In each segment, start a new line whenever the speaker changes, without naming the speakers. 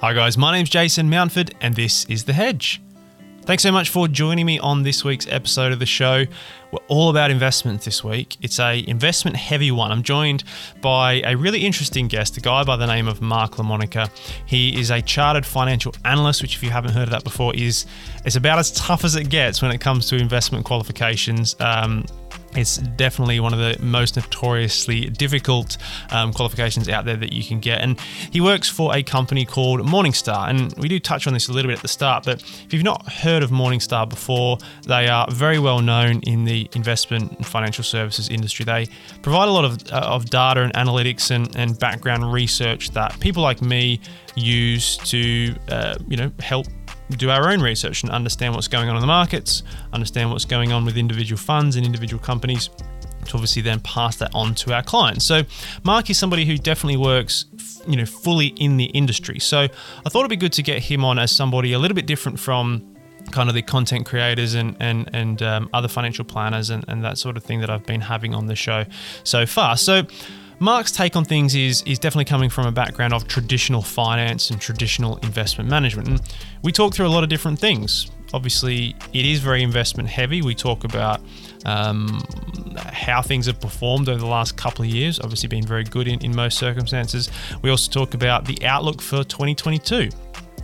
Hi, guys. My name's Jason Mountford, and this is The Hedge. Thanks so much for joining me on this week's episode of the show. We're all about investment this week. It's a investment heavy one. I'm joined by a really interesting guest, a guy by the name of Mark LaMonica. He is a chartered financial analyst, which if you haven't heard of that before, is it's about as tough as it gets when it comes to investment qualifications. Um, it's definitely one of the most notoriously difficult um, qualifications out there that you can get. And he works for a company called Morningstar. And we do touch on this a little bit at the start, but if you've not heard of Morningstar before, they are very well known in the investment and financial services industry. They provide a lot of, uh, of data and analytics and, and background research that people like me use to, uh, you know, help do our own research and understand what's going on in the markets, understand what's going on with individual funds and individual companies to obviously then pass that on to our clients. So Mark is somebody who definitely works you know fully in the industry. So I thought it'd be good to get him on as somebody a little bit different from kind of the content creators and and and um, other financial planners and, and that sort of thing that I've been having on the show so far. So Mark's take on things is is definitely coming from a background of traditional finance and traditional investment management. And we talk through a lot of different things. Obviously, it is very investment heavy. We talk about um, how things have performed over the last couple of years, obviously, been very good in, in most circumstances. We also talk about the outlook for 2022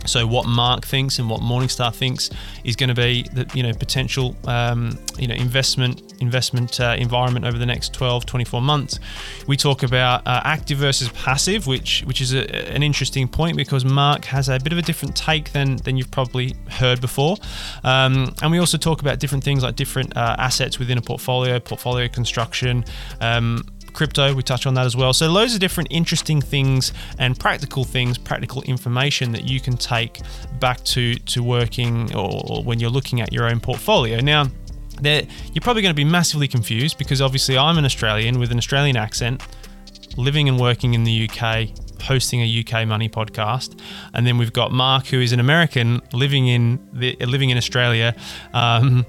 so what Mark thinks and what Morningstar thinks is going to be the you know potential um, you know investment investment uh, environment over the next 12 24 months. We talk about uh, active versus passive, which which is a, an interesting point because Mark has a bit of a different take than than you've probably heard before. Um, and we also talk about different things like different uh, assets within a portfolio, portfolio construction. Um, crypto, we touch on that as well. So, loads of different interesting things and practical things, practical information that you can take back to, to working or when you're looking at your own portfolio. Now, you're probably going to be massively confused because obviously I'm an Australian with an Australian accent, living and working in the UK, hosting a UK money podcast, and then we've got Mark, who is an American living in the, living in Australia. Um,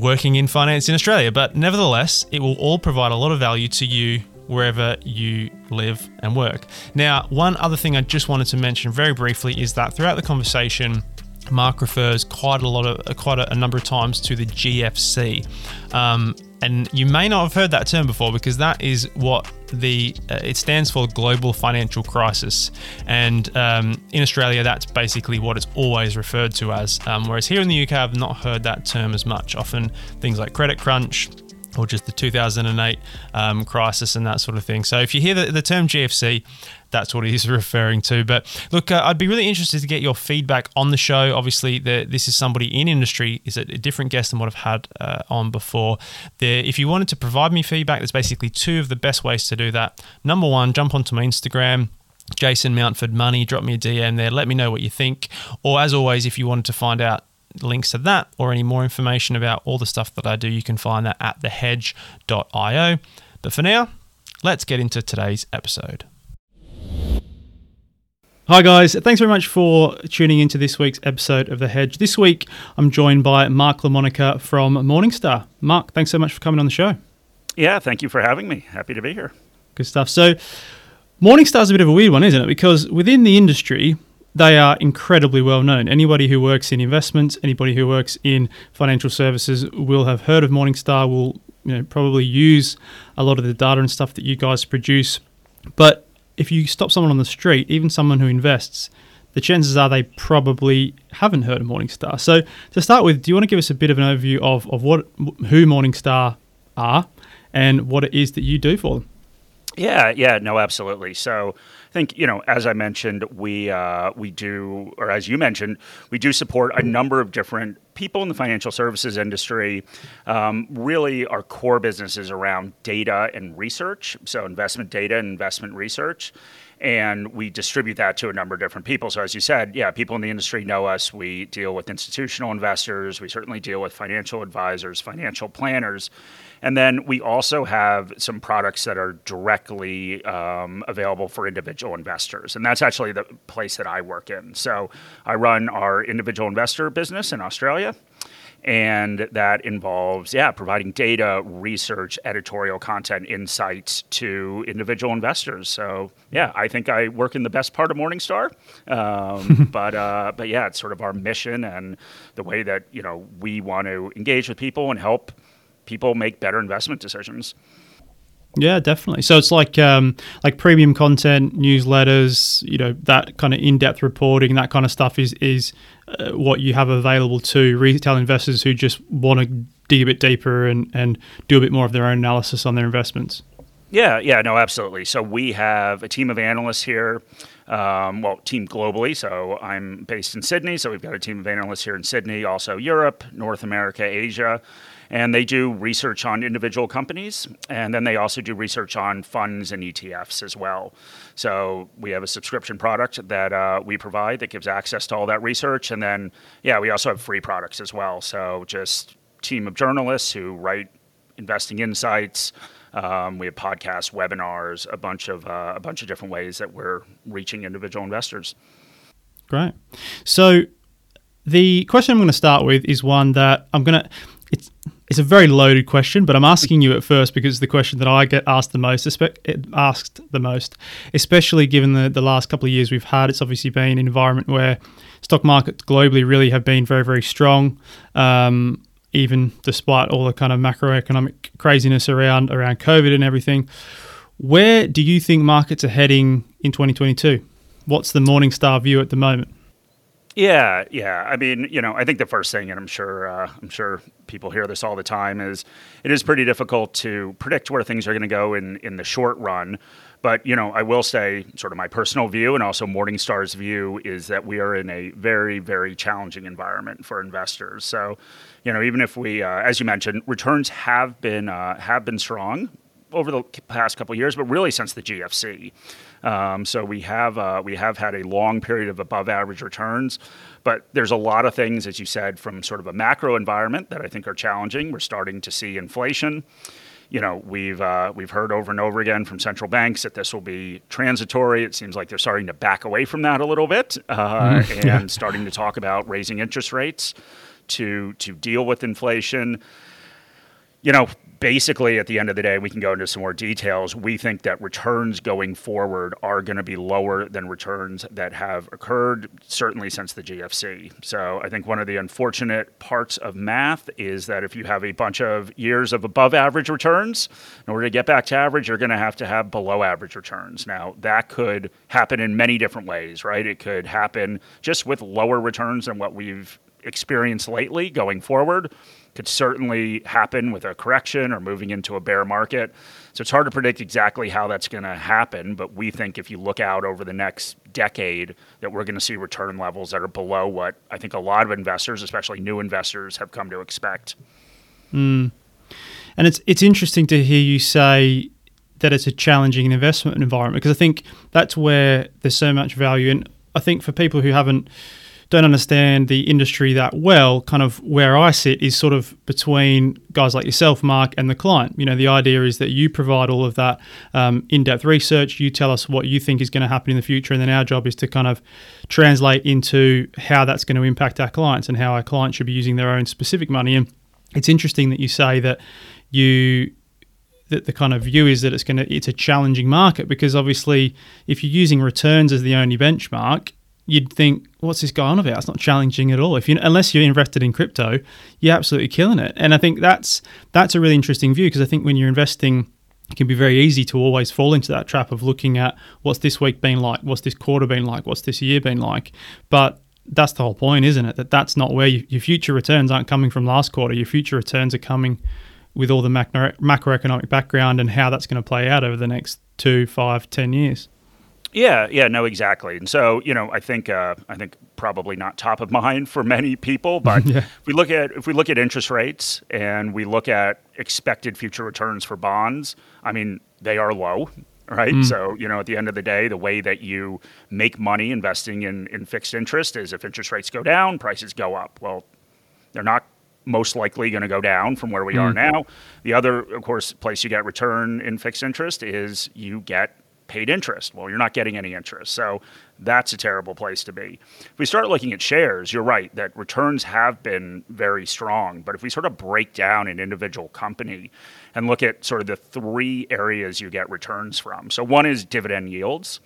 working in finance in Australia. But nevertheless, it will all provide a lot of value to you wherever you live and work. Now, one other thing I just wanted to mention very briefly is that throughout the conversation, Mark refers quite a lot of quite a, a number of times to the GFC. Um, and you may not have heard that term before because that is what the uh, it stands for global financial crisis. And um, in australia that's basically what it's always referred to as. Um, whereas here in the uk i've not heard that term as much. Often things like credit crunch or just the 2008 um, crisis and that sort of thing. So if you hear the, the term GFC, that's what he's referring to. But look, uh, I'd be really interested to get your feedback on the show. Obviously, the, this is somebody in industry, is a different guest than what I've had uh, on before. The, if you wanted to provide me feedback, there's basically two of the best ways to do that. Number one, jump onto my Instagram. Jason Mountford Money, drop me a DM there. Let me know what you think. Or, as always, if you wanted to find out links to that or any more information about all the stuff that I do, you can find that at thehedge.io. But for now, let's get into today's episode. Hi, guys. Thanks very much for tuning into this week's episode of The Hedge. This week, I'm joined by Mark LaMonica from Morningstar. Mark, thanks so much for coming on the show.
Yeah, thank you for having me. Happy to be here.
Good stuff. So, Morningstar's a bit of a weird one, isn't it? Because within the industry, they are incredibly well known. Anybody who works in investments, anybody who works in financial services will have heard of Morningstar, will you know, probably use a lot of the data and stuff that you guys produce. But if you stop someone on the street, even someone who invests, the chances are they probably haven't heard of Morningstar. So to start with, do you want to give us a bit of an overview of, of what who Morningstar are and what it is that you do for them?
Yeah, yeah, no, absolutely. So think you know, as I mentioned, we uh, we do, or as you mentioned, we do support a number of different people in the financial services industry. Um, really, our core business is around data and research, so investment data and investment research. And we distribute that to a number of different people. So, as you said, yeah, people in the industry know us. We deal with institutional investors. We certainly deal with financial advisors, financial planners. And then we also have some products that are directly um, available for individual investors. And that's actually the place that I work in. So I run our individual investor business in Australia. And that involves yeah providing data research editorial content insights to individual investors. So yeah i think i work in the best part of morningstar. Um, but uh, but yeah it's sort of our mission and the way that you know we want to engage with people and help people make better investment decisions
yeah, definitely. So it's like um, like premium content, newsletters, you know, that kind of in-depth reporting, that kind of stuff is is uh, what you have available to retail investors who just want to dig a bit deeper and and do a bit more of their own analysis on their investments.
Yeah, yeah, no, absolutely. So we have a team of analysts here. Um, well, team globally. So I'm based in Sydney. So we've got a team of analysts here in Sydney, also Europe, North America, Asia and they do research on individual companies, and then they also do research on funds and ETFs as well. So we have a subscription product that uh, we provide that gives access to all that research, and then yeah, we also have free products as well. So just team of journalists who write investing insights. Um, we have podcasts, webinars, a bunch of uh, a bunch of different ways that we're reaching individual investors.
Great. So the question I'm going to start with is one that I'm going to it's a very loaded question, but I'm asking you at first because the question that I get asked the most, asked the most, especially given the, the last couple of years we've had. It's obviously been an environment where stock markets globally really have been very, very strong, um, even despite all the kind of macroeconomic craziness around around COVID and everything. Where do you think markets are heading in 2022? What's the Morningstar view at the moment?
Yeah, yeah. I mean, you know, I think the first thing, and I'm sure, uh, I'm sure people hear this all the time, is it is pretty difficult to predict where things are going to go in in the short run. But you know, I will say, sort of my personal view, and also Morningstar's view, is that we are in a very, very challenging environment for investors. So, you know, even if we, uh, as you mentioned, returns have been uh, have been strong over the past couple years, but really since the GFC. Um, so we have uh, we have had a long period of above average returns, but there's a lot of things, as you said, from sort of a macro environment that I think are challenging. We're starting to see inflation. You know, we've uh, we've heard over and over again from central banks that this will be transitory. It seems like they're starting to back away from that a little bit uh, mm-hmm. and starting to talk about raising interest rates to to deal with inflation. You know, basically, at the end of the day, we can go into some more details. We think that returns going forward are going to be lower than returns that have occurred, certainly since the GFC. So I think one of the unfortunate parts of math is that if you have a bunch of years of above average returns, in order to get back to average, you're going to have to have below average returns. Now, that could happen in many different ways, right? It could happen just with lower returns than what we've experienced lately going forward could certainly happen with a correction or moving into a bear market. So it's hard to predict exactly how that's going to happen, but we think if you look out over the next decade that we're going to see return levels that are below what I think a lot of investors, especially new investors, have come to expect.
Mm. And it's it's interesting to hear you say that it's a challenging investment environment because I think that's where there's so much value and I think for people who haven't don't understand the industry that well, kind of where I sit is sort of between guys like yourself, Mark, and the client. You know, the idea is that you provide all of that um, in depth research, you tell us what you think is going to happen in the future, and then our job is to kind of translate into how that's going to impact our clients and how our clients should be using their own specific money. And it's interesting that you say that you that the kind of view is that it's going to it's a challenging market because obviously if you're using returns as the only benchmark you'd think, what's this guy on about? It's not challenging at all. If you unless you're invested in crypto, you're absolutely killing it. And I think that's that's a really interesting view because I think when you're investing, it can be very easy to always fall into that trap of looking at what's this week been like, what's this quarter been like, what's this year been like. But that's the whole point, isn't it? That that's not where you, your future returns aren't coming from last quarter. Your future returns are coming with all the macro, macroeconomic background and how that's going to play out over the next two, five, ten years.
Yeah, yeah, no, exactly. And so, you know, I think uh, I think probably not top of mind for many people, but yeah. if we look at if we look at interest rates and we look at expected future returns for bonds, I mean, they are low, right? Mm. So, you know, at the end of the day, the way that you make money investing in in fixed interest is if interest rates go down, prices go up. Well, they're not most likely going to go down from where we mm. are now. The other, of course, place you get return in fixed interest is you get paid interest. Well, you're not getting any interest. So that's a terrible place to be. If we start looking at shares, you're right that returns have been very strong. But if we sort of break down an individual company and look at sort of the three areas you get returns from. So one is dividend yields.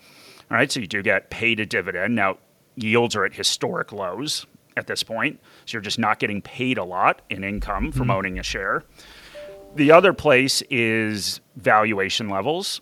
All right, so you do get paid a dividend. Now, yields are at historic lows at this point. So you're just not getting paid a lot in income from mm-hmm. owning a share. The other place is valuation levels.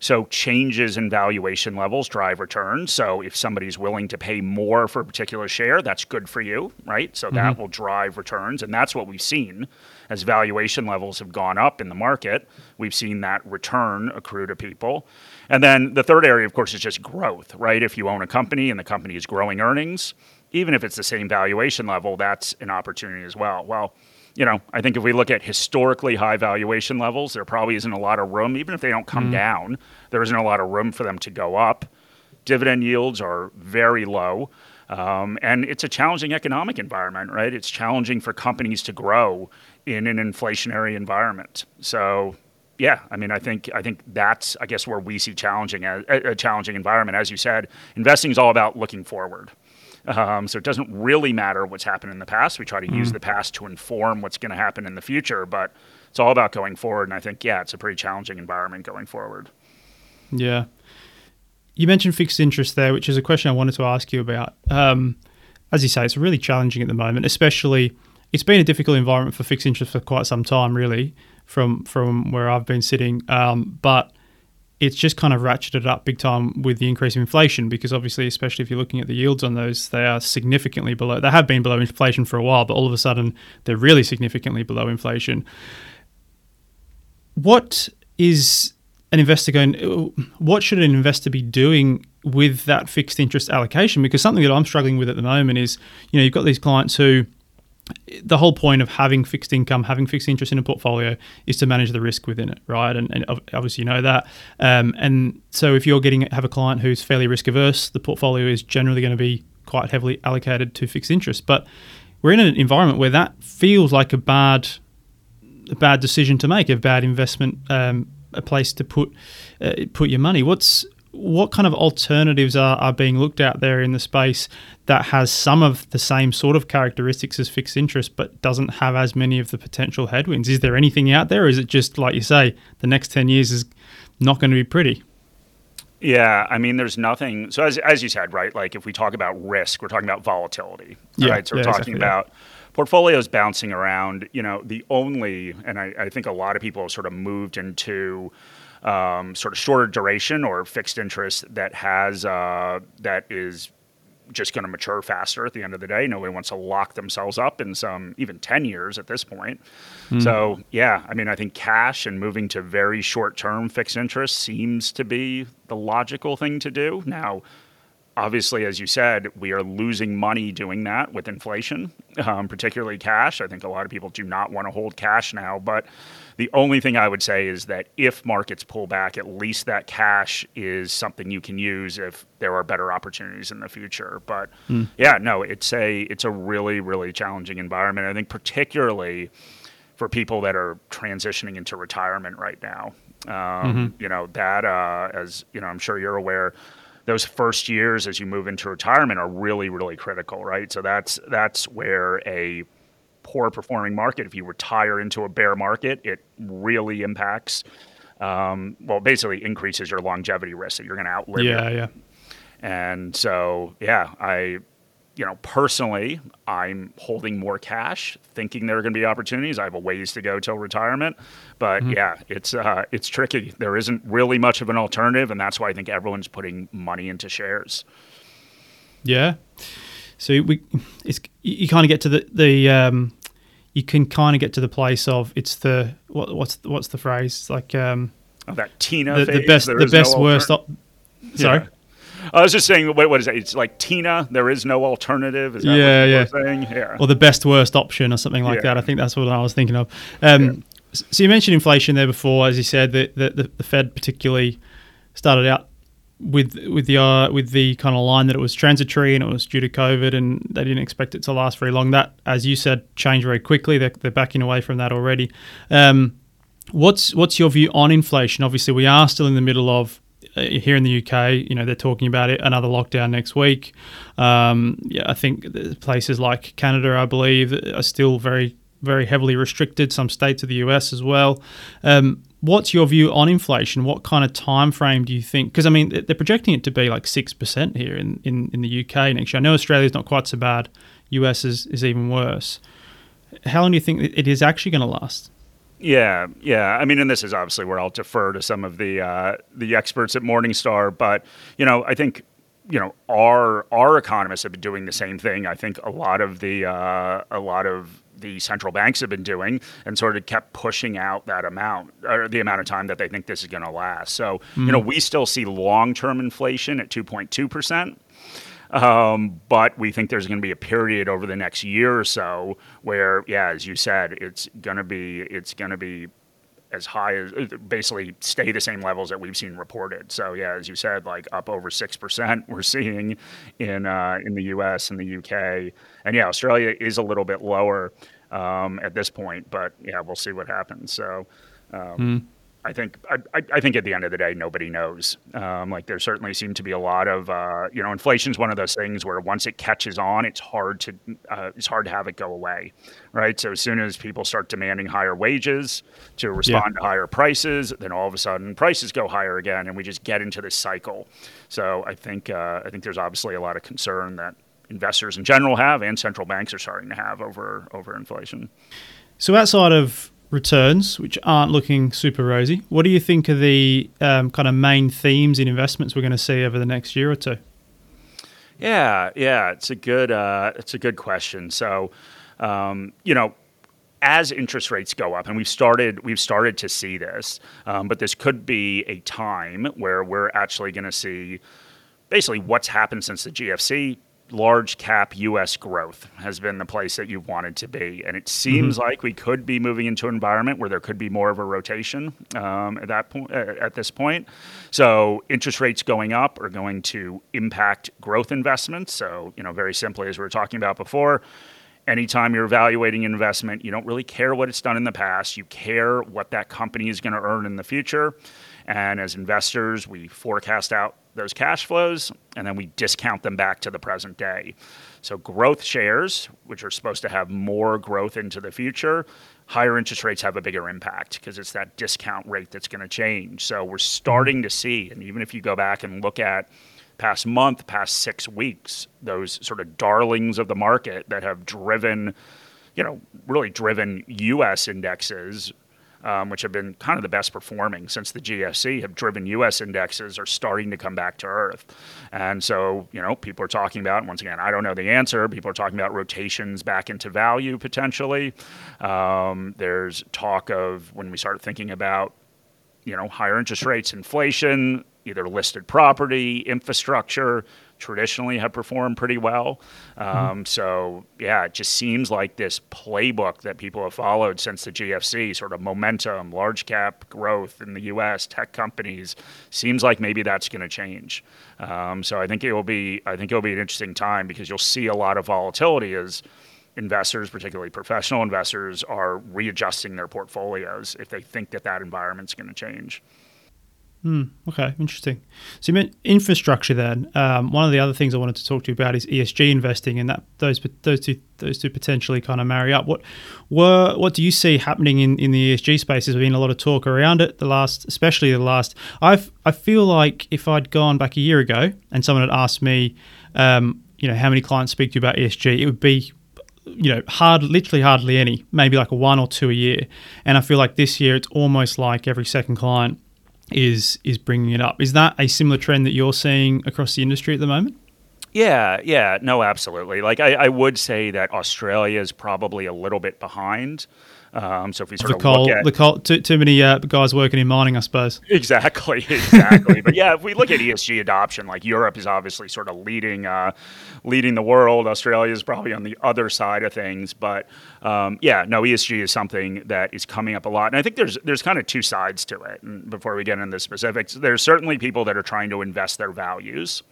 So changes in valuation levels drive returns. So if somebody's willing to pay more for a particular share, that's good for you, right? So mm-hmm. that will drive returns. And that's what we've seen as valuation levels have gone up in the market. We've seen that return accrue to people. And then the third area, of course, is just growth, right? If you own a company and the company is growing earnings, even if it's the same valuation level, that's an opportunity as well. Well, you know, I think if we look at historically high valuation levels, there probably isn't a lot of room, even if they don't come mm. down, there isn't a lot of room for them to go up. Dividend yields are very low. Um, and it's a challenging economic environment, right? It's challenging for companies to grow in an inflationary environment. So, yeah, I mean, I think I think that's I guess where we see challenging a, a challenging environment. As you said, investing is all about looking forward. Um, so it doesn't really matter what's happened in the past. We try to mm. use the past to inform what's going to happen in the future, but it's all about going forward. And I think, yeah, it's a pretty challenging environment going forward.
Yeah. You mentioned fixed interest there, which is a question I wanted to ask you about. Um, as you say, it's really challenging at the moment, especially it's been a difficult environment for fixed interest for quite some time, really, from from where I've been sitting. Um, but it's just kind of ratcheted up big time with the increase of inflation because obviously, especially if you're looking at the yields on those, they are significantly below. They have been below inflation for a while, but all of a sudden they're really significantly below inflation. What is an investor going? What should an investor be doing with that fixed interest allocation? Because something that I'm struggling with at the moment is, you know, you've got these clients who the whole point of having fixed income, having fixed interest in a portfolio is to manage the risk within it, right? And, and obviously you know that. Um, and so if you're getting have a client who's fairly risk averse, the portfolio is generally going to be quite heavily allocated to fixed interest. But we're in an environment where that feels like a bad, a bad decision to make, a bad investment, um, a place to put uh, put your money. What's what kind of alternatives are, are being looked at there in the space that has some of the same sort of characteristics as fixed interest but doesn't have as many of the potential headwinds? Is there anything out there or is it just like you say, the next 10 years is not going to be pretty?
Yeah, I mean, there's nothing. So as, as you said, right? Like if we talk about risk, we're talking about volatility, yeah, right? So we're talking exactly, about yeah. portfolios bouncing around. You know, the only, and I, I think a lot of people have sort of moved into um, sort of shorter duration or fixed interest that has uh, that is just going to mature faster at the end of the day. Nobody wants to lock themselves up in some even 10 years at this point. Mm. So, yeah, I mean, I think cash and moving to very short term fixed interest seems to be the logical thing to do. Now, obviously, as you said, we are losing money doing that with inflation, um, particularly cash. I think a lot of people do not want to hold cash now, but the only thing I would say is that if markets pull back, at least that cash is something you can use if there are better opportunities in the future. But mm. yeah, no, it's a it's a really really challenging environment. I think particularly for people that are transitioning into retirement right now. Um, mm-hmm. You know that uh, as you know, I'm sure you're aware those first years as you move into retirement are really really critical right so that's that's where a poor performing market, if you retire into a bear market, it really impacts. Um, well, basically increases your longevity risk that you're going to outlive.
Yeah, yeah.
And so, yeah, I, you know, personally, I'm holding more cash, thinking there are going to be opportunities. I have a ways to go till retirement, but mm-hmm. yeah, it's uh, it's tricky. There isn't really much of an alternative, and that's why I think everyone's putting money into shares.
Yeah. So we, it's you kind of get to the the um, you can kind of get to the place of it's the what, what's what's the phrase it's like um,
oh, that Tina
the, the best the best no worst op- sorry. Yeah.
I was just saying, what, what is it? It's like Tina. There is no alternative. Is that yeah, yeah. Saying? Yeah.
Or the best worst option, or something like yeah. that. I think that's what I was thinking of. Um, yeah. So you mentioned inflation there before, as you said, the, the, the Fed particularly started out with with the uh, with the kind of line that it was transitory and it was due to COVID and they didn't expect it to last very long. That, as you said, changed very quickly. They're, they're backing away from that already. Um, what's what's your view on inflation? Obviously, we are still in the middle of uh, here in the UK, you know, they're talking about it another lockdown next week. Um, yeah, I think places like Canada, I believe, are still very very heavily restricted. Some states of the US as well. Um, what's your view on inflation? What kind of time frame do you think? Because I mean, they're projecting it to be like six percent here in, in, in the UK next year. I know Australia's not quite so bad. US is, is even worse. How long do you think it is actually going to last?
Yeah, yeah. I mean, and this is obviously where I'll defer to some of the uh, the experts at Morningstar, but you know, I think you know our our economists have been doing the same thing. I think a lot of the uh, a lot of the central banks have been doing and sort of kept pushing out that amount or the amount of time that they think this is going to last. So, mm-hmm. you know, mm. we still see long term inflation at 2.2%. Um, but we think there's going to be a period over the next year or so where, yeah, as you said, it's going to be it's going to be as high as basically stay the same levels that we've seen reported. So yeah, as you said, like up over six percent we're seeing in uh, in the U.S. and the U.K. and yeah, Australia is a little bit lower um, at this point, but yeah, we'll see what happens. So. Um, mm. I think I, I, think at the end of the day, nobody knows. Um, like there certainly seem to be a lot of uh, you know, inflation is one of those things where once it catches on, it's hard to uh, it's hard to have it go away, right? So as soon as people start demanding higher wages to respond yeah. to higher prices, then all of a sudden prices go higher again, and we just get into this cycle. So I think uh, I think there's obviously a lot of concern that investors in general have, and central banks are starting to have over over inflation.
So outside of returns, which aren't looking super rosy. What do you think are the um, kind of main themes in investments we're going to see over the next year or two?
Yeah, yeah, it's a good uh, it's a good question. So, um, you know, as interest rates go up, and we've started we've started to see this, um, but this could be a time where we're actually going to see basically what's happened since the GFC large cap US growth has been the place that you've wanted to be. And it seems mm-hmm. like we could be moving into an environment where there could be more of a rotation um, at that point. Uh, at this point, so interest rates going up are going to impact growth investments. So you know, very simply, as we were talking about before. Anytime you're evaluating an investment, you don't really care what it's done in the past. You care what that company is going to earn in the future. And as investors, we forecast out those cash flows and then we discount them back to the present day. So, growth shares, which are supposed to have more growth into the future, higher interest rates have a bigger impact because it's that discount rate that's going to change. So, we're starting to see, and even if you go back and look at past month, past six weeks, those sort of darlings of the market that have driven, you know, really driven US indexes um, which have been kind of the best performing since the GFC, have driven U.S. indexes are starting to come back to earth. And so, you know, people are talking about, once again, I don't know the answer. People are talking about rotations back into value potentially. Um, there's talk of when we start thinking about, you know, higher interest rates, inflation, either listed property, infrastructure, traditionally have performed pretty well. Um, mm-hmm. So, yeah, it just seems like this playbook that people have followed since the GFC, sort of momentum, large cap growth in the U.S., tech companies, seems like maybe that's going to change. Um, so, I think it will be, I think it will be an interesting time because you'll see a lot of volatility as investors, particularly professional investors, are readjusting their portfolios if they think that that environment's going to change.
Hmm, okay, interesting. So you meant infrastructure. Then um, one of the other things I wanted to talk to you about is ESG investing, and that those those two those two potentially kind of marry up. What were what do you see happening in, in the ESG space? There's been a lot of talk around it. The last, especially the last. I've I feel like if I'd gone back a year ago and someone had asked me, um, you know, how many clients speak to you about ESG, it would be you know, hard, literally hardly any, maybe like a one or two a year. And I feel like this year it's almost like every second client is is bringing it up. Is that a similar trend that you're seeing across the industry at the moment?
Yeah, yeah, no, absolutely. Like I, I would say that Australia is probably a little bit behind. Um, so if we sort
the
of
coal,
look at
the coal, too, too many uh, guys working in mining, I suppose.
Exactly, exactly. but yeah, if we look at ESG adoption, like Europe is obviously sort of leading, uh, leading the world. Australia is probably on the other side of things, but um, yeah, no, ESG is something that is coming up a lot, and I think there's there's kind of two sides to it. And before we get into the specifics, there's certainly people that are trying to invest their values.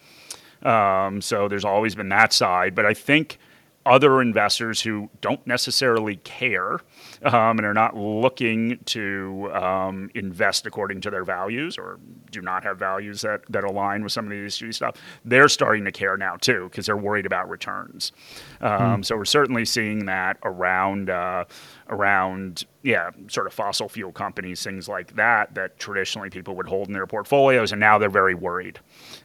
Um, so there's always been that side, but I think other investors who don't necessarily care um, and are not looking to um, invest according to their values or do not have values that, that align with some of the ESG stuff, they're starting to care now too because they're worried about returns. Um, mm. So we're certainly seeing that around uh, around yeah sort of fossil fuel companies, things like that that traditionally people would hold in their portfolios, and now they're very worried.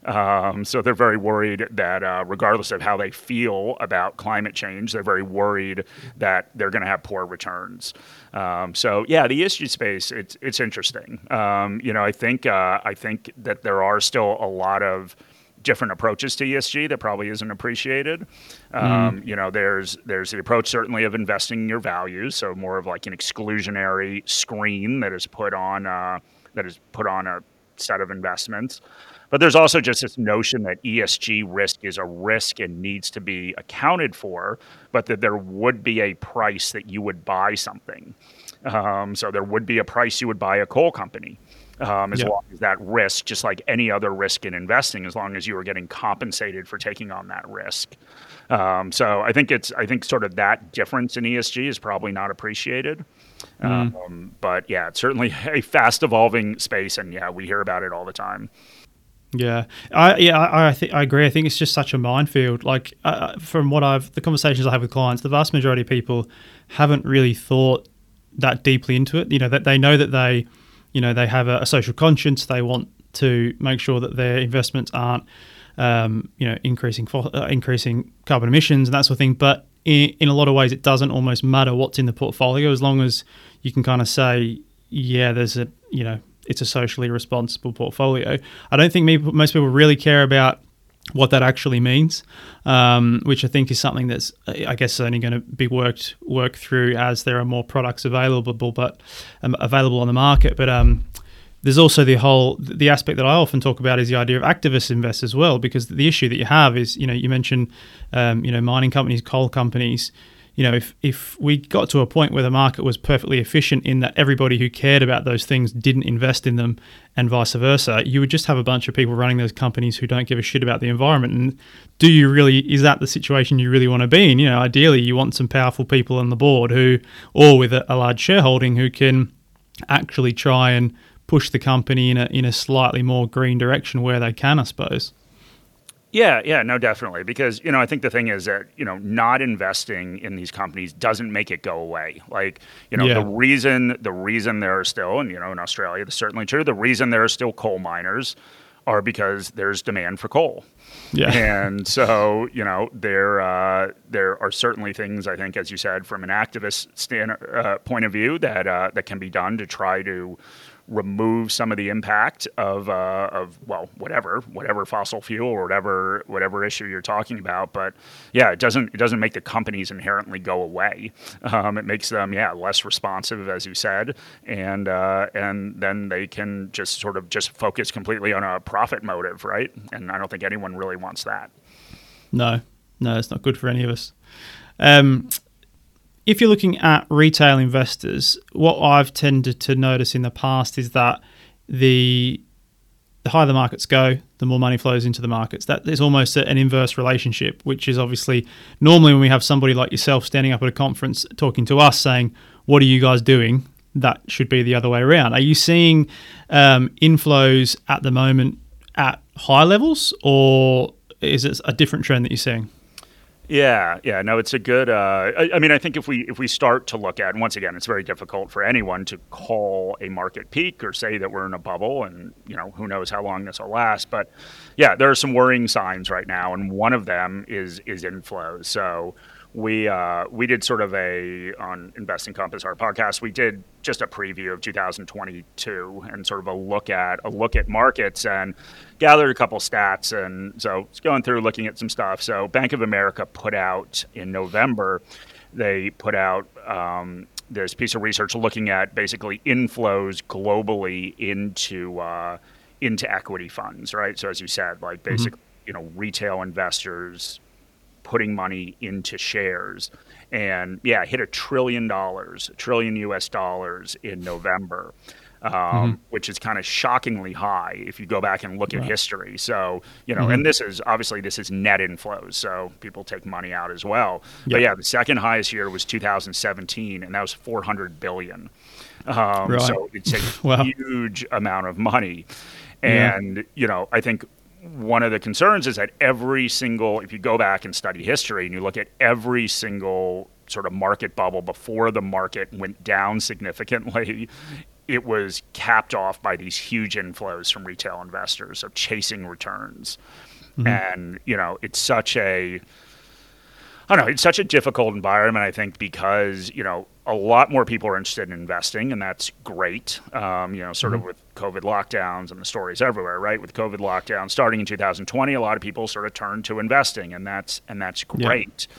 Um, so they're very worried that uh, regardless of how they feel about climate change, they're very worried that they're going to have poor returns. Um, so yeah, the ESG space it's it's interesting. Um, you know, I think uh, I think that there are still a lot of different approaches to ESG that probably isn't appreciated. Um, mm. You know, there's there's the approach certainly of investing in your values, so more of like an exclusionary screen that is put on uh, that is put on a set of investments. But there's also just this notion that ESG risk is a risk and needs to be accounted for, but that there would be a price that you would buy something. Um, so there would be a price you would buy a coal company um, as yeah. long as that risk, just like any other risk in investing, as long as you are getting compensated for taking on that risk. Um, so I think it's I think sort of that difference in ESG is probably not appreciated. Mm. Um, but yeah, it's certainly a fast evolving space, and yeah, we hear about it all the time.
Yeah, I yeah I I, th- I agree. I think it's just such a minefield. Like uh, uh, from what I've the conversations I have with clients, the vast majority of people haven't really thought that deeply into it. You know that they know that they you know they have a, a social conscience. They want to make sure that their investments aren't um, you know increasing uh, increasing carbon emissions and that sort of thing. But in, in a lot of ways, it doesn't almost matter what's in the portfolio as long as you can kind of say, yeah, there's a you know it's a socially responsible portfolio. I don't think me, most people really care about what that actually means, um, which I think is something that's I guess only going to be worked work through as there are more products available, but um, available on the market. But um, there's also the whole the aspect that I often talk about is the idea of activist invest as well, because the issue that you have is you know you mentioned um, you know mining companies, coal companies you know, if, if we got to a point where the market was perfectly efficient in that everybody who cared about those things didn't invest in them and vice versa, you would just have a bunch of people running those companies who don't give a shit about the environment. And do you really, is that the situation you really want to be in? You know, ideally, you want some powerful people on the board who, or with a, a large shareholding, who can actually try and push the company in a, in a slightly more green direction where they can, I suppose.
Yeah, yeah, no, definitely. Because, you know, I think the thing is that, you know, not investing in these companies doesn't make it go away. Like, you know, yeah. the reason the reason there are still, and you know, in Australia, that's certainly true, the reason there are still coal miners are because there's demand for coal. Yeah. And so, you know, there uh, there are certainly things I think, as you said, from an activist stand, uh, point of view, that uh, that can be done to try to remove some of the impact of uh, of well whatever whatever fossil fuel or whatever whatever issue you're talking about. But yeah, it doesn't it doesn't make the companies inherently go away. Um, it makes them yeah less responsive as you said, and uh, and then they can just sort of just focus completely on a profit motive, right? And I don't think anyone really wants that.
No, no, it's not good for any of us. Um, if you're looking at retail investors, what I've tended to notice in the past is that the the higher the markets go, the more money flows into the markets. That is almost an inverse relationship, which is obviously normally when we have somebody like yourself standing up at a conference talking to us saying, "What are you guys doing?" That should be the other way around. Are you seeing um, inflows at the moment at high levels, or is it a different trend that you're seeing?
Yeah, yeah, no, it's a good. Uh, I, I, mean, I think if we if we start to look at, and once again, it's very difficult for anyone to call a market peak or say that we're in a bubble, and you know who knows how long this will last. But yeah, there are some worrying signs right now, and one of them is is inflows. So we uh, we did sort of a on Investing Compass, our podcast. We did just a preview of 2022 and sort of a look at a look at markets and gathered a couple stats. And so it's going through looking at some stuff. So Bank of America put out in November, they put out. Um, this piece of research looking at basically inflows globally into uh, into equity funds, right? So as you said, like basically, mm-hmm. you know, retail investors putting money into shares. And yeah, hit a trillion dollars, a trillion US dollars in November. um, mm-hmm. which is kind of shockingly high if you go back and look right. at history. So, you know, mm-hmm. and this is obviously this is net inflows, so people take money out as well. Yep. But yeah, the second highest year was 2017, and that was 400 billion. Um, right. So it's a wow. huge amount of money, and yeah. you know, I think one of the concerns is that every single, if you go back and study history and you look at every single sort of market bubble before the market went down significantly, it was capped off by these huge inflows from retail investors of chasing returns. Mm-hmm. And, you know, it's such a, I don't know, it's such a difficult environment, I think, because, you know, a lot more people are interested in investing, and that's great. Um, you know, sort mm-hmm. of with COVID lockdowns and the stories everywhere, right? With COVID lockdowns starting in 2020, a lot of people sort of turned to investing, and that's and that's great. Yeah.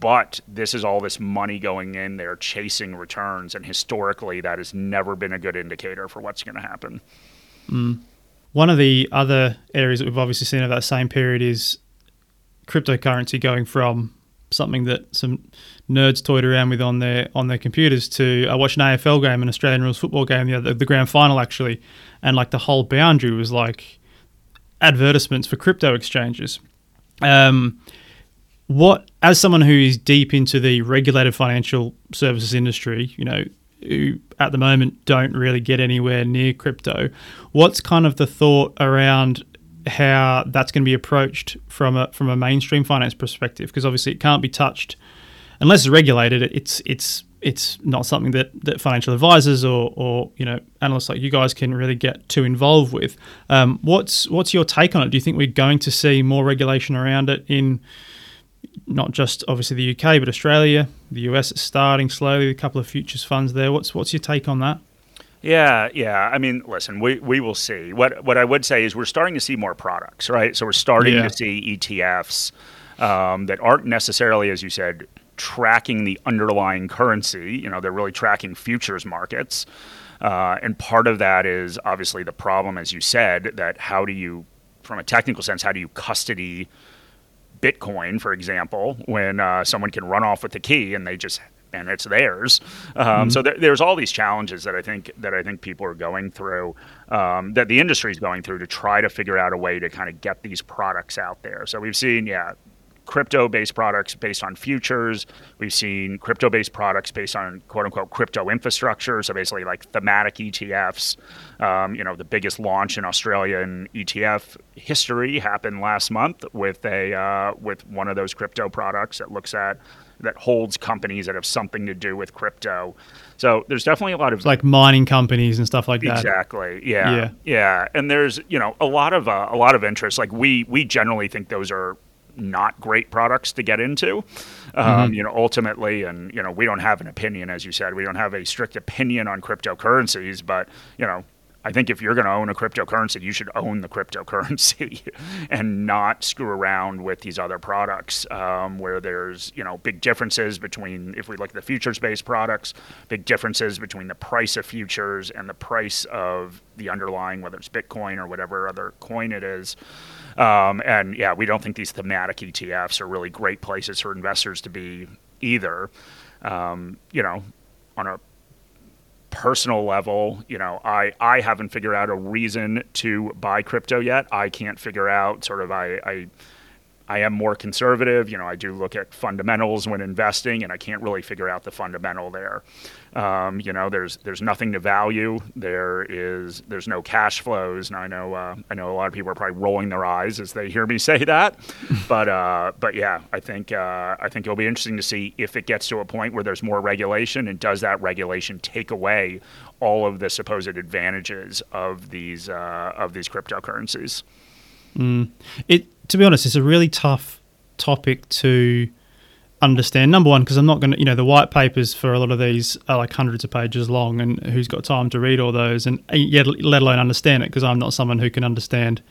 But this is all this money going in there chasing returns, and historically, that has never been a good indicator for what's going to happen.
Mm. One of the other areas that we've obviously seen of that same period is cryptocurrency going from something that some nerds toyed around with on their on their computers to I watched an AFL game, an Australian rules football game, the other, the grand final actually, and like the whole boundary was like advertisements for crypto exchanges. Um, what as someone who is deep into the regulated financial services industry, you know, who at the moment don't really get anywhere near crypto, what's kind of the thought around how that's going to be approached from a from a mainstream finance perspective because obviously it can't be touched unless it's regulated it's it's it's not something that, that financial advisors or, or you know analysts like you guys can really get too involved with. Um, what's what's your take on it? Do you think we're going to see more regulation around it in not just obviously the UK but Australia, the US is starting slowly. A couple of futures funds there. What's what's your take on that?
Yeah, yeah. I mean, listen, we, we will see. What what I would say is we're starting to see more products, right? So we're starting yeah. to see ETFs um, that aren't necessarily, as you said, tracking the underlying currency. You know, they're really tracking futures markets. Uh, and part of that is obviously the problem, as you said, that how do you, from a technical sense, how do you custody Bitcoin, for example, when uh, someone can run off with the key and they just and it's theirs. Um, mm-hmm. So there's all these challenges that I think that I think people are going through, um, that the industry is going through to try to figure out a way to kind of get these products out there. So we've seen, yeah, crypto based products based on futures. We've seen crypto based products based on quote unquote crypto infrastructure. So basically, like thematic ETFs. Um, you know, the biggest launch in Australian ETF history happened last month with a uh, with one of those crypto products that looks at that holds companies that have something to do with crypto. So there's definitely a lot of
it's like mining companies and stuff like that.
Exactly. Yeah. Yeah. Yeah. And there's you know a lot of uh, a lot of interest. Like we we generally think those are not great products to get into. Um, mm-hmm. You know, ultimately, and you know, we don't have an opinion, as you said, we don't have a strict opinion on cryptocurrencies, but you know, I think if you're going to own a cryptocurrency, you should own the cryptocurrency and not screw around with these other products um, where there's you know big differences between if we look at the futures-based products, big differences between the price of futures and the price of the underlying, whether it's Bitcoin or whatever other coin it is. Um, and yeah, we don't think these thematic ETFs are really great places for investors to be either. Um, you know, on a personal level, you know, I, I haven't figured out a reason to buy crypto yet. I can't figure out sort of I, I I am more conservative. You know, I do look at fundamentals when investing, and I can't really figure out the fundamental there. Um, you know, there's there's nothing to value. There is there's no cash flows. Now I know uh, I know a lot of people are probably rolling their eyes as they hear me say that, but uh, but yeah, I think uh, I think it'll be interesting to see if it gets to a point where there's more regulation, and does that regulation take away all of the supposed advantages of these uh, of these cryptocurrencies?
Mm. It to be honest, it's a really tough topic to understand. Number one, because I'm not going to, you know, the white papers for a lot of these are like hundreds of pages long, and who's got time to read all those, and yet let alone understand it? Because I'm not someone who can understand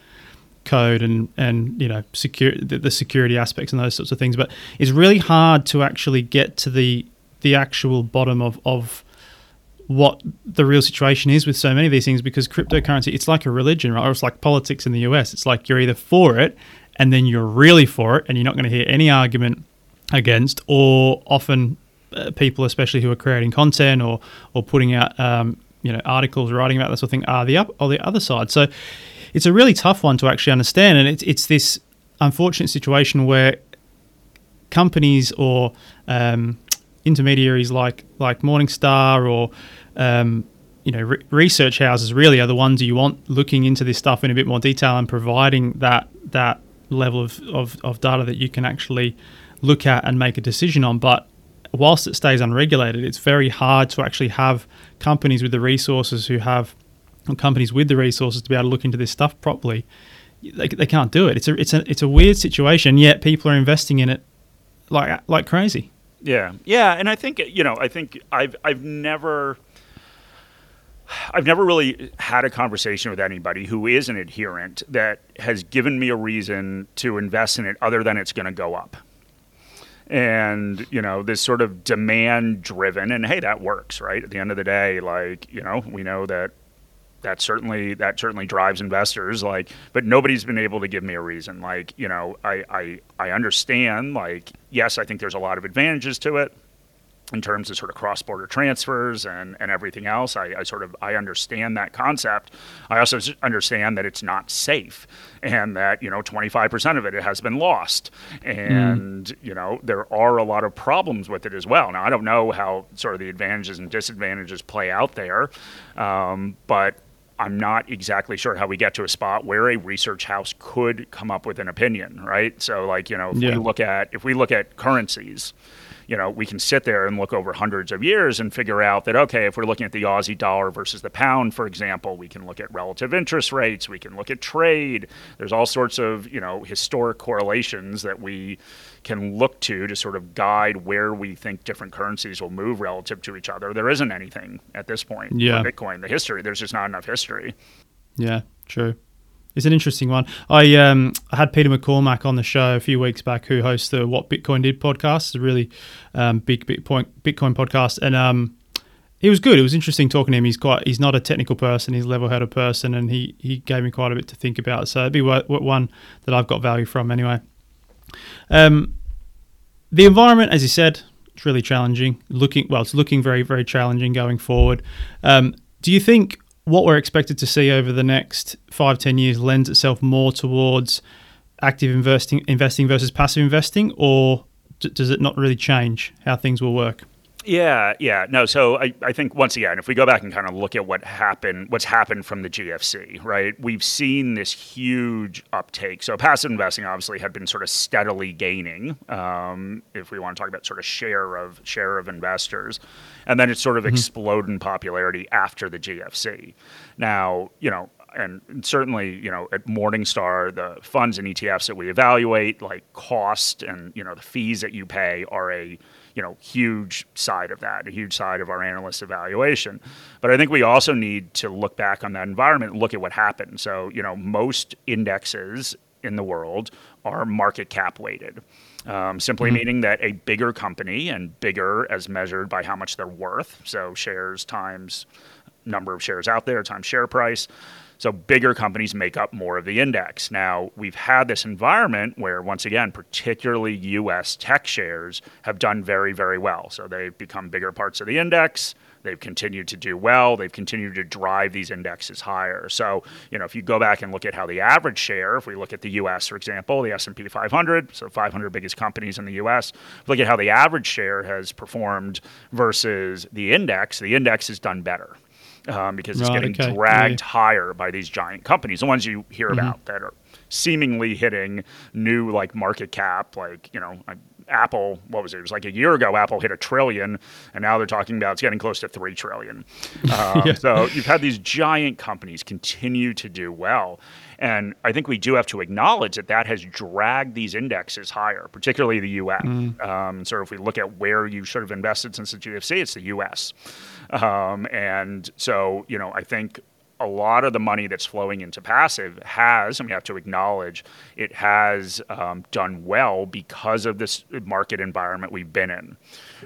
code and and you know secure the, the security aspects and those sorts of things. But it's really hard to actually get to the the actual bottom of of what the real situation is with so many of these things because cryptocurrency it's like a religion right or it's like politics in the US it's like you're either for it and then you're really for it and you're not going to hear any argument against, or often uh, people, especially who are creating content or or putting out um, you know articles writing about this sort of thing are the up or the other side. So it's a really tough one to actually understand, and it's it's this unfortunate situation where companies or um, intermediaries like like Morningstar or um, you know re- research houses really are the ones you want looking into this stuff in a bit more detail and providing that that level of, of, of data that you can actually look at and make a decision on. But whilst it stays unregulated, it's very hard to actually have companies with the resources who have companies with the resources to be able to look into this stuff properly. They, they can't do it. It's a it's a it's a weird situation. Yet people are investing in it like like crazy.
Yeah, yeah, and I think you know I think I've I've never I've never really had a conversation with anybody who is an adherent that has given me a reason to invest in it other than it's going to go up. And, you know, this sort of demand driven, and hey, that works, right? At the end of the day, like, you know, we know that that certainly that certainly drives investors like but nobody's been able to give me a reason like you know I, I i understand like yes i think there's a lot of advantages to it in terms of sort of cross-border transfers and, and everything else. I, I, sort of I understand that concept. I also understand that it's not safe and that you know 25% of it has been lost and mm. you know there are a lot of problems with it as well. Now I don't know how sort of the advantages and disadvantages play out there, um, but I'm not exactly sure how we get to a spot where a research house could come up with an opinion, right? So like you know if yeah. we look at if we look at currencies you know, we can sit there and look over hundreds of years and figure out that, okay, if we're looking at the Aussie dollar versus the pound, for example, we can look at relative interest rates, we can look at trade. There's all sorts of, you know, historic correlations that we can look to to sort of guide where we think different currencies will move relative to each other. There isn't anything at this point yeah. for Bitcoin. The history, there's just not enough history.
Yeah, true. It's an interesting one. I um, I had Peter McCormack on the show a few weeks back, who hosts the What Bitcoin Did podcast. It's a really um, big Bitcoin Bitcoin podcast, and um, he was good. It was interesting talking to him. He's quite he's not a technical person. He's a level-headed person, and he he gave me quite a bit to think about. So it'd be one that I've got value from anyway. Um, the environment, as you said, it's really challenging. Looking well, it's looking very very challenging going forward. Um, do you think what we're expected to see over the next five, ten years lends itself more towards active investing, investing versus passive investing, or d- does it not really change how things will work?
Yeah, yeah. No, so I, I think once again, if we go back and kind of look at what happened, what's happened from the GFC, right? We've seen this huge uptake. So passive investing obviously had been sort of steadily gaining. Um, if we want to talk about sort of share of share of investors, and then it sort of mm-hmm. exploded in popularity after the GFC. Now, you know, and certainly, you know, at Morningstar, the funds and ETFs that we evaluate, like cost and you know the fees that you pay, are a you know huge side of that, a huge side of our analyst evaluation. But I think we also need to look back on that environment and look at what happened. So you know most indexes in the world are market cap weighted. Um, simply mm-hmm. meaning that a bigger company and bigger as measured by how much they're worth, so shares times number of shares out there times share price, so bigger companies make up more of the index. Now, we've had this environment where, once again, particularly US tech shares have done very, very well. So they've become bigger parts of the index. They've continued to do well. They've continued to drive these indexes higher. So, you know, if you go back and look at how the average share, if we look at the U.S., for example, the S&P 500, so 500 biggest companies in the U.S., look at how the average share has performed versus the index. The index has done better um, because it's getting okay. dragged yeah. higher by these giant companies, the ones you hear mm-hmm. about that are seemingly hitting new like market cap, like you know. Apple, what was it? It was like a year ago. Apple hit a trillion, and now they're talking about it's getting close to three trillion. Uh, yeah. So you've had these giant companies continue to do well, and I think we do have to acknowledge that that has dragged these indexes higher, particularly the U.S. Mm. Um, so if we look at where you should have invested since the GFC, it's the U.S. Um, and so, you know, I think a lot of the money that's flowing into passive has, and we have to acknowledge, it has um, done well because of this market environment we've been in,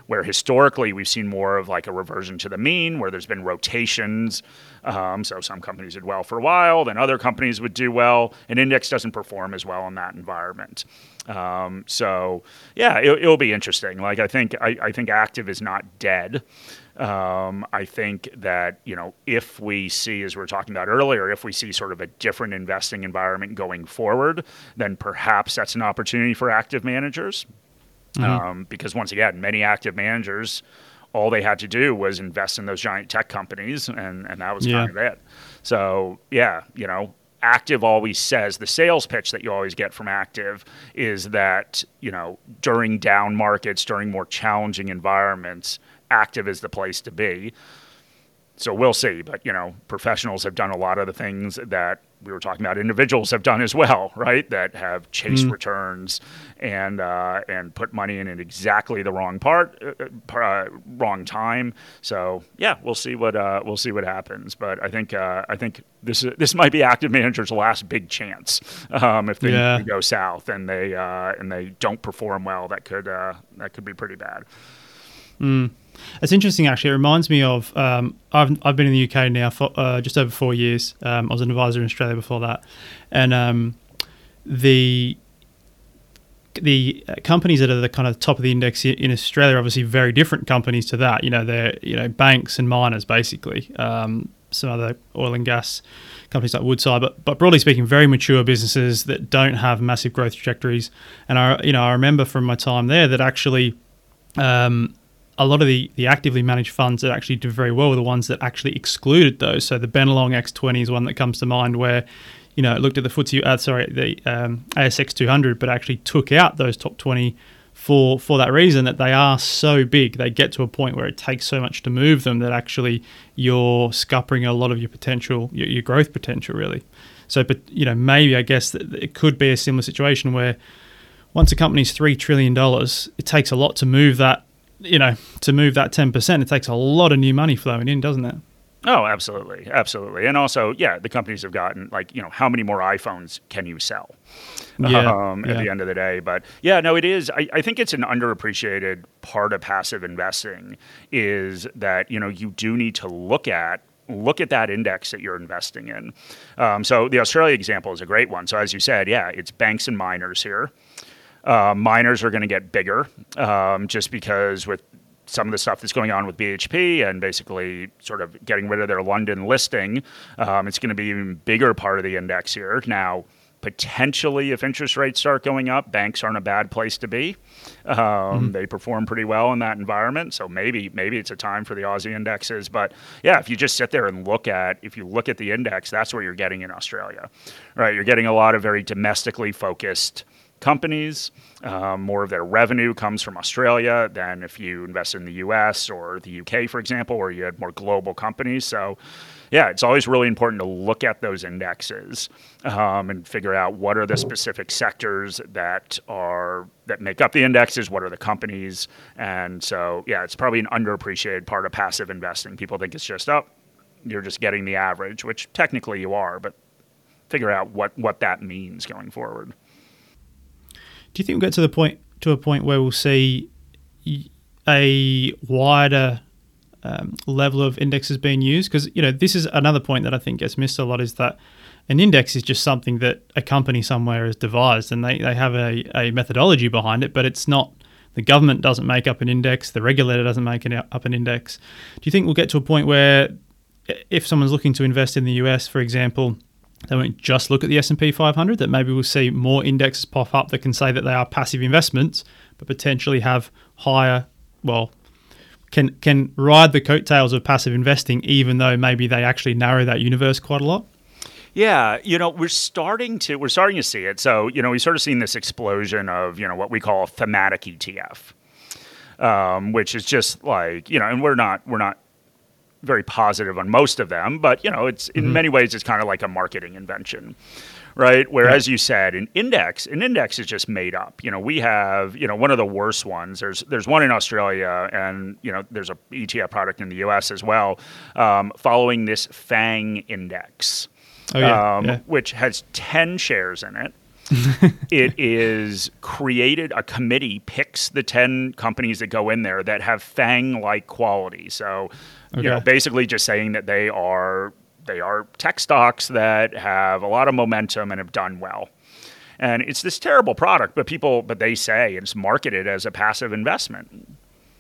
where historically we've seen more of like a reversion to the mean, where there's been rotations. Um, so some companies did well for a while, then other companies would do well. An index doesn't perform as well in that environment. Um, so yeah, it, will be interesting. Like I think I, I think active is not dead. Um, I think that you know if we see, as we were talking about earlier, if we see sort of a different investing environment going forward, then perhaps that's an opportunity for active managers. Mm-hmm. Um, because once again, many active managers, all they had to do was invest in those giant tech companies, and and that was yeah. kind of it. So yeah, you know, active always says the sales pitch that you always get from active is that you know during down markets during more challenging environments active is the place to be so we'll see but you know professionals have done a lot of the things that we were talking about individuals have done as well, right? That have chased mm. returns and uh, and put money in at exactly the wrong part, uh, uh, wrong time. So yeah, we'll see what uh, we'll see what happens. But I think uh, I think this this might be active managers' last big chance um, if they yeah. go south and they uh, and they don't perform well. That could that could be pretty bad.
Mm. It's interesting, actually. It reminds me of um, I've I've been in the UK now for uh, just over four years. Um, I was an advisor in Australia before that, and um, the the companies that are the kind of top of the index in Australia are obviously very different companies to that. You know, they're you know banks and miners basically. Um, some other oil and gas companies like Woodside, but but broadly speaking, very mature businesses that don't have massive growth trajectories. And I you know I remember from my time there that actually um, a lot of the, the actively managed funds that actually do very well were the ones that actually excluded those. So the Bennelong X20 is one that comes to mind where, you know, it looked at the FTSE, uh, sorry, the um, ASX 200, but actually took out those top 20 for for that reason that they are so big. They get to a point where it takes so much to move them that actually you're scuppering a lot of your potential, your, your growth potential, really. So, but you know, maybe I guess that it could be a similar situation where once a company's three trillion dollars, it takes a lot to move that you know, to move that 10%, it takes a lot of new money flowing in, doesn't it?
Oh, absolutely. Absolutely. And also, yeah, the companies have gotten like, you know, how many more iPhones can you sell
yeah,
um, at
yeah.
the end of the day? But yeah, no, it is. I, I think it's an underappreciated part of passive investing is that, you know, you do need to look at look at that index that you're investing in. Um, so the Australia example is a great one. So as you said, yeah, it's banks and miners here. Uh, miners are going to get bigger um, just because with some of the stuff that's going on with BHP and basically sort of getting rid of their London listing, um, it's going to be an even bigger part of the index here. Now, potentially, if interest rates start going up, banks aren't a bad place to be. Um, mm-hmm. They perform pretty well in that environment, so maybe maybe it's a time for the Aussie indexes. But yeah, if you just sit there and look at if you look at the index, that's what you're getting in Australia, right? You're getting a lot of very domestically focused companies. Um, more of their revenue comes from Australia than if you invest in the US or the UK, for example, where you had more global companies. So, yeah, it's always really important to look at those indexes um, and figure out what are the specific sectors that are that make up the indexes, what are the companies, and so yeah, it's probably an underappreciated part of passive investing. People think it's just up, oh, you're just getting the average, which technically you are, but figure out what what that means going forward.
Do you think we'll get to the point to a point where we'll see a wider um, level of indexes being used? Because you know this is another point that I think gets missed a lot is that an index is just something that a company somewhere has devised and they, they have a, a methodology behind it, but it's not the government doesn't make up an index, the regulator doesn't make an, up an index. Do you think we'll get to a point where if someone's looking to invest in the US, for example, they won't just look at the S&P 500 that maybe we'll see more indexes pop up that can say that they are passive investments but potentially have higher well can can ride the coattails of passive investing even though maybe they actually narrow that universe quite a lot
yeah, you know, we're starting to we're starting to see it. So, you know, we've sort of seen this explosion of, you know, what we call a thematic ETF. Um, which is just like, you know, and we're not we're not very positive on most of them, but you know, it's in mm-hmm. many ways it's kind of like a marketing invention. Right. Whereas you said an index, an index is just made up. You know, we have, you know, one of the worst ones. There's there's one in Australia and, you know, there's a ETF product in the US as well, um, following this FANG index.
Oh, yeah.
Um,
yeah.
which has 10 shares in it. it is created a committee picks the 10 companies that go in there that have fang like quality so okay. you know basically just saying that they are they are tech stocks that have a lot of momentum and have done well and it's this terrible product but people but they say it's marketed as a passive investment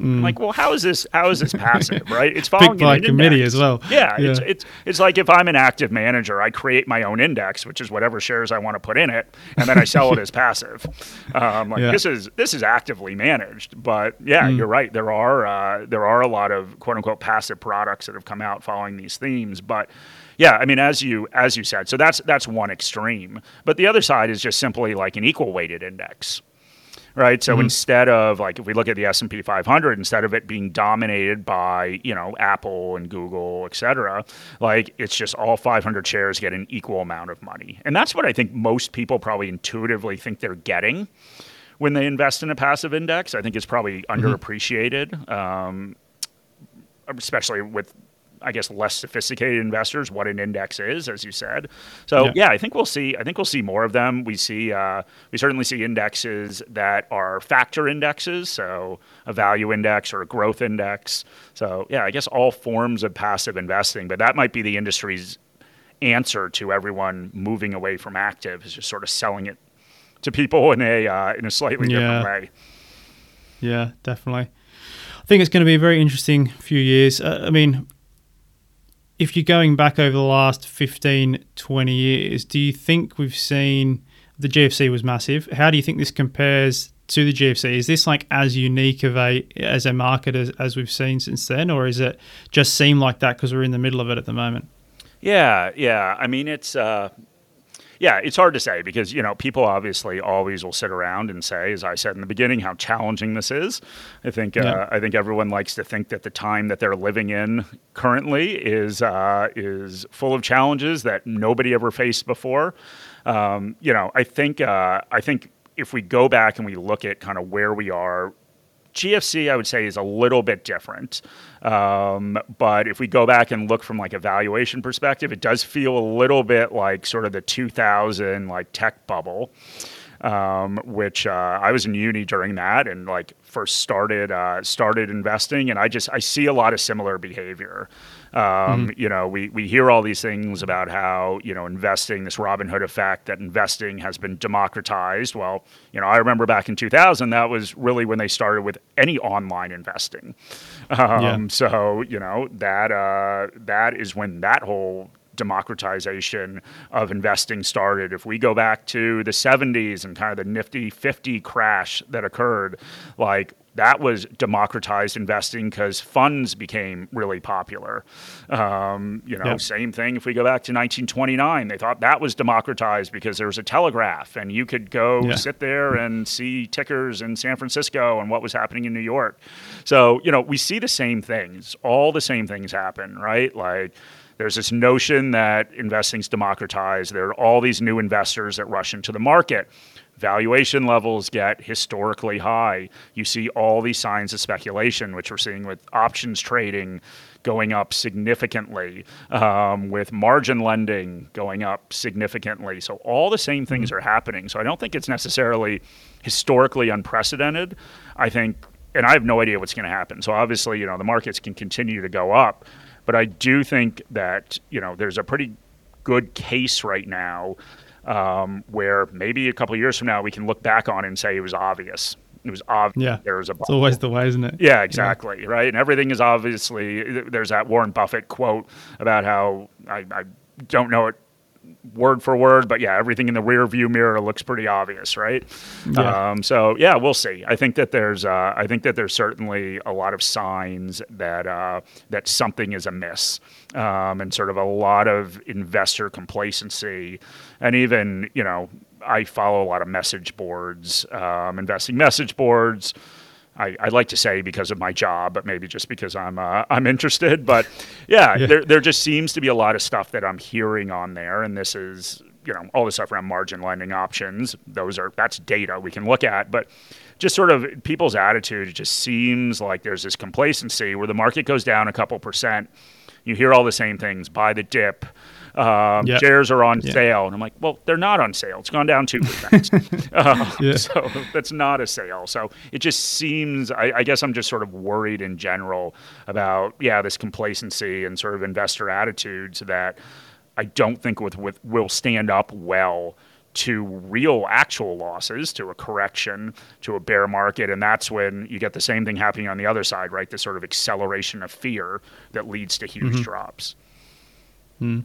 Like, well, how is this? How is this passive? Right? It's following
Picked by committee
index.
as well.
Yeah,
Yeah.
It's, it's it's like if I'm an active manager, I create my own index, which is whatever shares I want to put in it, and then I sell it as passive. Um, like
Yeah.
this is this is actively managed, but yeah, you're right. There are uh, there are a lot of quote unquote passive products that have come out following these themes, but. Yeah, I mean, as you as you said, so that's that's one extreme. But the other side is just simply like an equal weighted index, right? So instead of like if we look at the S and P 500, instead of it being dominated by you know Apple and Google, et cetera, like it's just all 500 shares get an equal amount of money, and that's what I think most people probably intuitively think they're getting when they invest in a passive index. I think it's probably underappreciated, um, especially with. I guess less sophisticated investors, what an index is, as you said. So
Yeah.
yeah, I think we'll see. I think we'll see more of them. We see, uh, we certainly see indexes that are factor indexes, so a value index or a growth index. So yeah, I guess all forms of passive investing, but that might be the industry's answer to everyone moving away from active is just sort of selling it to people in a uh, in a slightly
Yeah.
different way.
Yeah, definitely. I think it's going to be a very interesting few years. Uh, I mean, if you're going back over the last 15, 20 years, do you think we've seen the GFC was massive? How do you think this compares to the GFC? Is this like as unique of a as a market as, as we've seen since then, or is it just seem like that because we're in the middle of it at the moment?
Yeah, yeah. I mean, it's uh, yeah, it's hard to say because you know people obviously always will sit around and say, as I said in the beginning, how challenging this is. I think uh, I think everyone likes to think that the time that they're living in currently is uh, is full of challenges that nobody ever faced before. Um, you know, I think uh, I think if we go back and we look at kind of where we are GFC, I would say, is a little bit different. Um, but if we go back and look from like a valuation perspective, it does feel a little bit like sort of the 2000 like tech bubble, um, which uh, I was in uni during that and like first started uh, started investing, and I just I see a lot of similar behavior. Um, You know, we, we hear all these things about how, you know, investing, this Robinhood effect, that investing has been democratized. Well, you know, I remember back in 2000, that was really when they started with any online investing. Um,
Yeah.
So, you know, that, uh, that is when that whole democratization of investing started. If we go back to the 70s and kind of the nifty 50 crash that occurred, like that was democratized investing because funds became really popular. Um, you know,
Yep.
same thing if we go back to 1929, they thought that was democratized because there was a telegraph and you could go
Yeah.
sit there and see tickers in San Francisco and what was happening in New York. So, you know, we see the same things, all the same things happen, right? Like, there's this notion that investing's democratized. There are all these new investors that rush into the market. Valuation levels get historically high. You see all these signs of speculation, which we're seeing with options trading going up significantly, um, with margin lending going up significantly. So all the same things are happening. So I don't think it's necessarily historically unprecedented. I think, and I have no idea what's going to happen. So obviously, you know, the markets can continue to go up, but I do think that you know there's a pretty good case right now um, where maybe a couple of years from now we can look back on and say it was obvious. It was obvious
Yeah.
there was a
It's always the way, isn't it?
yeah, exactly. Right. And everything is obviously, there's that Warren Buffett quote about how I, I don't know it word for word, but yeah, everything in the rear view mirror looks pretty obvious, right?
Yeah.
Um, so yeah, we'll see. I think that there's, uh, I think that there's certainly a lot of signs that uh, that something is amiss, um, and sort of a lot of investor complacency, and even you know, I follow a lot of message boards, um, investing message boards. I, I like to say because of my job, but maybe just because I'm uh, I'm interested. But yeah,
Yeah.
there there just seems to be a lot of stuff that I'm hearing on there, and this is you know all the stuff around margin lending options. Those are that's data we can look at, but just sort of people's attitude. It just seems like there's this complacency where the market goes down a couple percent. You hear all the same things: buy the dip. Um,
Yep.
Shares are on
Yeah.
sale, and I'm like, well, they're not on sale. It's gone down two percent. uh,
Yeah.
So that's not a sale. So it just seems. I, I guess I'm just sort of worried in general about yeah this complacency and sort of investor attitudes that I don't think with, with will stand up well to real actual losses, to a correction, to a bear market. And that's when you get the same thing happening on the other side, right? This sort of acceleration of fear that leads to huge mm-hmm. drops.
Mm.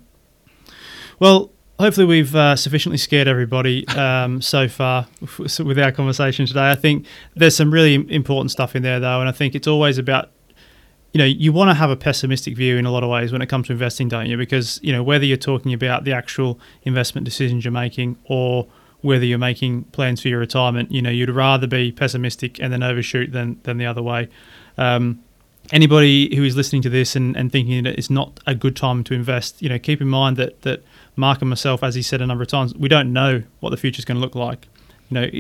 Well, hopefully we've uh, sufficiently scared everybody um, so far with our conversation today. I think there's some really important stuff in there, though, and I think it's always about you know you want to have a pessimistic view in a lot of ways when it comes to investing, don't you? Because you know whether you're talking about the actual investment decisions you're making or whether you're making plans for your retirement, you know you'd rather be pessimistic and then overshoot than than the other way. Um, anybody who is listening to this and, and thinking that it's not a good time to invest, you know, keep in mind that that Mark and myself, as he said a number of times, we don't know what the future is going to look like. You know,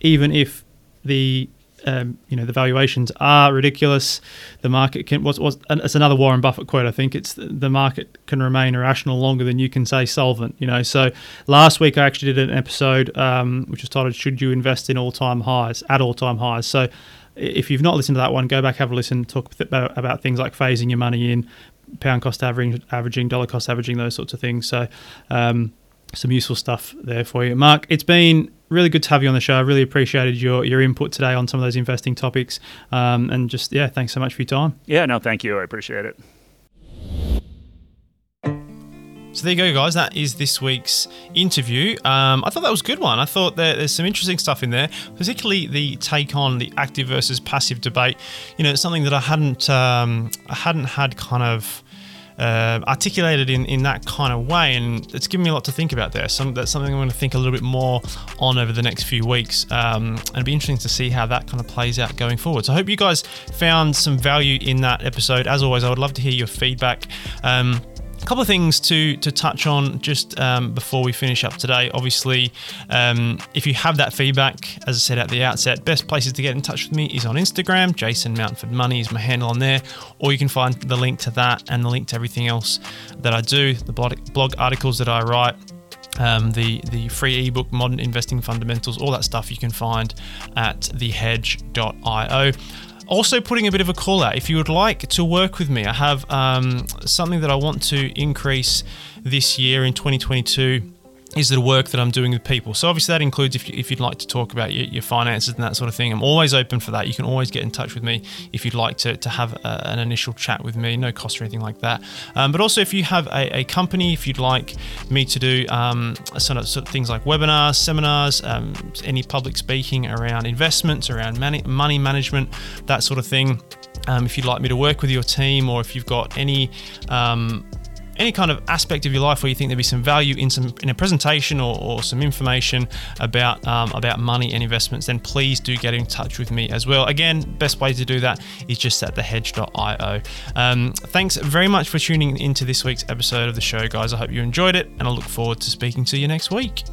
even if the um, you know the valuations are ridiculous, the market can. What's, what's it's another Warren Buffett quote. I think it's the market can remain irrational longer than you can say solvent. You know. So last week I actually did an episode um, which was titled "Should You Invest in All Time Highs at All Time Highs." So if you've not listened to that one, go back have a listen. Talk about, about things like phasing your money in, pound cost averaging, averaging, dollar cost averaging, those sorts of things. So, um, some useful stuff there for you, Mark. It's been really good to have you on the show. I really appreciated your your input today on some of those investing topics, um, and just yeah, thanks so much for your time.
Yeah, no, thank you. I appreciate it.
So there you go, guys. That is this week's interview. Um, I thought that was a good one. I thought that there's some interesting stuff in there, particularly the take on the active versus passive debate. You know, it's something that I hadn't um, I hadn't had kind of. Uh, articulated in, in that kind of way, and it's given me a lot to think about there. Some, that's something I'm going to think a little bit more on over the next few weeks, um, and it'll be interesting to see how that kind of plays out going forward. So I hope you guys found some value in that episode. As always, I would love to hear your feedback. Um, a couple of things to to touch on just um, before we finish up today. Obviously, um, if you have that feedback, as I said at the outset, best places to get in touch with me is on Instagram. Jason Mountford Money is my handle on there, or you can find the link to that and the link to everything else that I do, the blog, articles that I write. Um, the the free ebook Modern Investing Fundamentals, all that stuff you can find at thehedge.io also putting a bit of a call out if you would like to work with me i have um, something that i want to increase this year in 2022 is the work that I'm doing with people. So obviously that includes if, you, if you'd like to talk about your, your, finances and that sort of thing. I'm always open for that. You can always get in touch with me if you'd like to, to have a, an initial chat with me, no cost or anything like that. Um, but also if you have a, a, company, if you'd like me to do um, sort, of, sort of things like webinars, seminars, um, any public speaking around investments, around money, money management, that sort of thing. Um, if you'd like me to work with your team or if you've got any um, any kind of aspect of your life where you think there'd be some value in some in a presentation or, or some information about um, about money and investments, then please do get in touch with me as well. Again, best way to do that is just at thehedge.io. Um, thanks very much for tuning into this week's episode of the show, guys. I hope you enjoyed it, and I look forward to speaking to you next week.